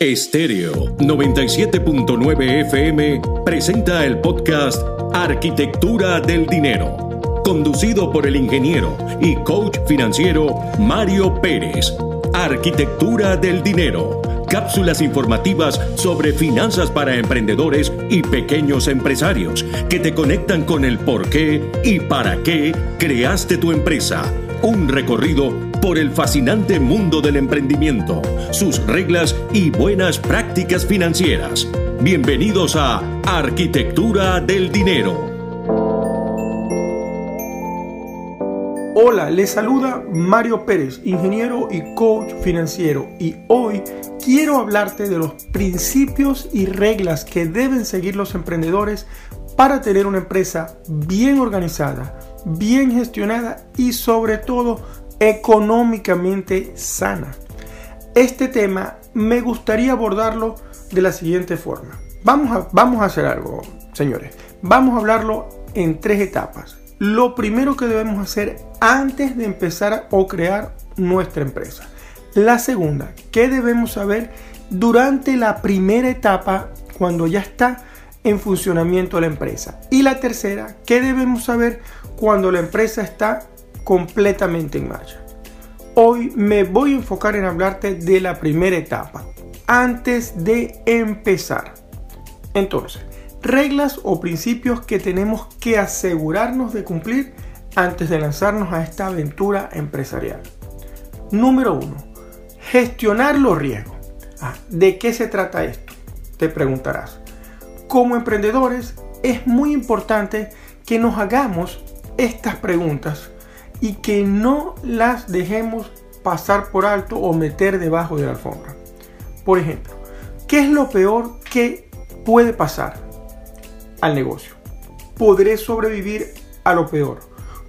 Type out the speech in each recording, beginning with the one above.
Estéreo 97.9 FM presenta el podcast Arquitectura del Dinero, conducido por el ingeniero y coach financiero Mario Pérez. Arquitectura del Dinero, cápsulas informativas sobre finanzas para emprendedores y pequeños empresarios que te conectan con el por qué y para qué creaste tu empresa. Un recorrido por el fascinante mundo del emprendimiento, sus reglas y buenas prácticas financieras. Bienvenidos a Arquitectura del Dinero. Hola, les saluda Mario Pérez, ingeniero y coach financiero, y hoy quiero hablarte de los principios y reglas que deben seguir los emprendedores para tener una empresa bien organizada, bien gestionada y sobre todo económicamente sana. Este tema me gustaría abordarlo de la siguiente forma. Vamos a, vamos a hacer algo, señores. Vamos a hablarlo en tres etapas. Lo primero que debemos hacer antes de empezar o crear nuestra empresa. La segunda, ¿qué debemos saber durante la primera etapa cuando ya está en funcionamiento la empresa? Y la tercera, ¿qué debemos saber cuando la empresa está completamente en marcha. Hoy me voy a enfocar en hablarte de la primera etapa, antes de empezar. Entonces, reglas o principios que tenemos que asegurarnos de cumplir antes de lanzarnos a esta aventura empresarial. Número 1. Gestionar los riesgos. Ah, ¿De qué se trata esto? Te preguntarás. Como emprendedores es muy importante que nos hagamos estas preguntas y que no las dejemos pasar por alto o meter debajo de la alfombra. Por ejemplo, ¿qué es lo peor que puede pasar al negocio? ¿Podré sobrevivir a lo peor?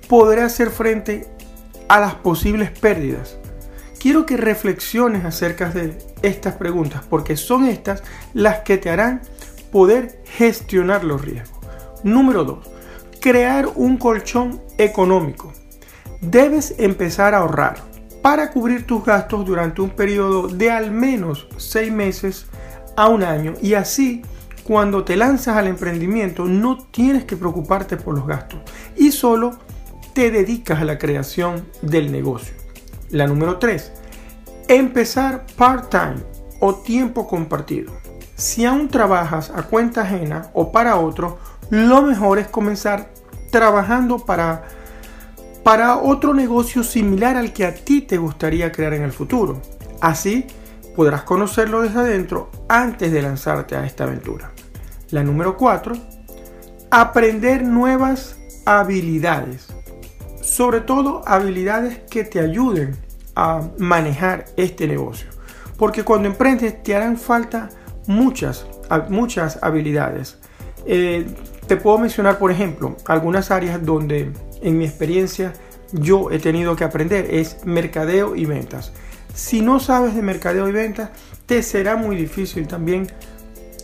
¿Podré hacer frente a las posibles pérdidas? Quiero que reflexiones acerca de estas preguntas porque son estas las que te harán poder gestionar los riesgos. Número 2. Crear un colchón económico debes empezar a ahorrar para cubrir tus gastos durante un periodo de al menos 6 meses a un año y así cuando te lanzas al emprendimiento no tienes que preocuparte por los gastos y solo te dedicas a la creación del negocio. La número 3. Empezar part-time o tiempo compartido. Si aún trabajas a cuenta ajena o para otro, lo mejor es comenzar trabajando para para otro negocio similar al que a ti te gustaría crear en el futuro. Así podrás conocerlo desde adentro antes de lanzarte a esta aventura. La número 4. Aprender nuevas habilidades. Sobre todo habilidades que te ayuden a manejar este negocio. Porque cuando emprendes te harán falta muchas, muchas habilidades. Eh, te puedo mencionar, por ejemplo, algunas áreas donde en mi experiencia yo he tenido que aprender es mercadeo y ventas. Si no sabes de mercadeo y ventas, te será muy difícil también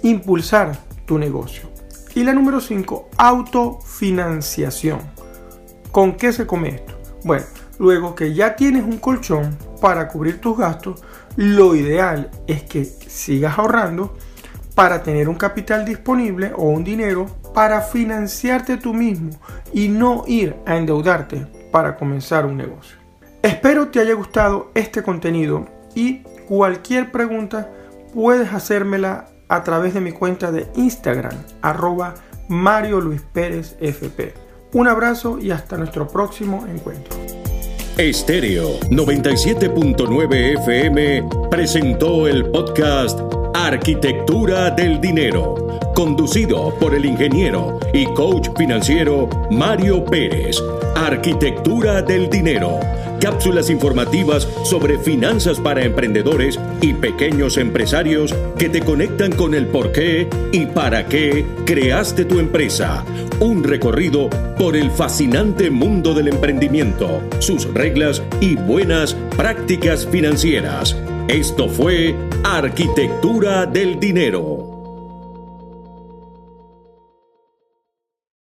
impulsar tu negocio. Y la número 5, autofinanciación. ¿Con qué se come esto? Bueno, luego que ya tienes un colchón para cubrir tus gastos, lo ideal es que sigas ahorrando para tener un capital disponible o un dinero para financiarte tú mismo y no ir a endeudarte para comenzar un negocio. Espero te haya gustado este contenido y cualquier pregunta puedes hacérmela a través de mi cuenta de Instagram, arroba Mario Luis Pérez FP. Un abrazo y hasta nuestro próximo encuentro. Estéreo 97.9 FM presentó el podcast Arquitectura del Dinero, conducido por el ingeniero y coach financiero Mario Pérez. Arquitectura del Dinero. Cápsulas informativas sobre finanzas para emprendedores y pequeños empresarios que te conectan con el por qué y para qué creaste tu empresa. Un recorrido por el fascinante mundo del emprendimiento, sus reglas y buenas prácticas financieras. Esto fue Arquitectura del Dinero.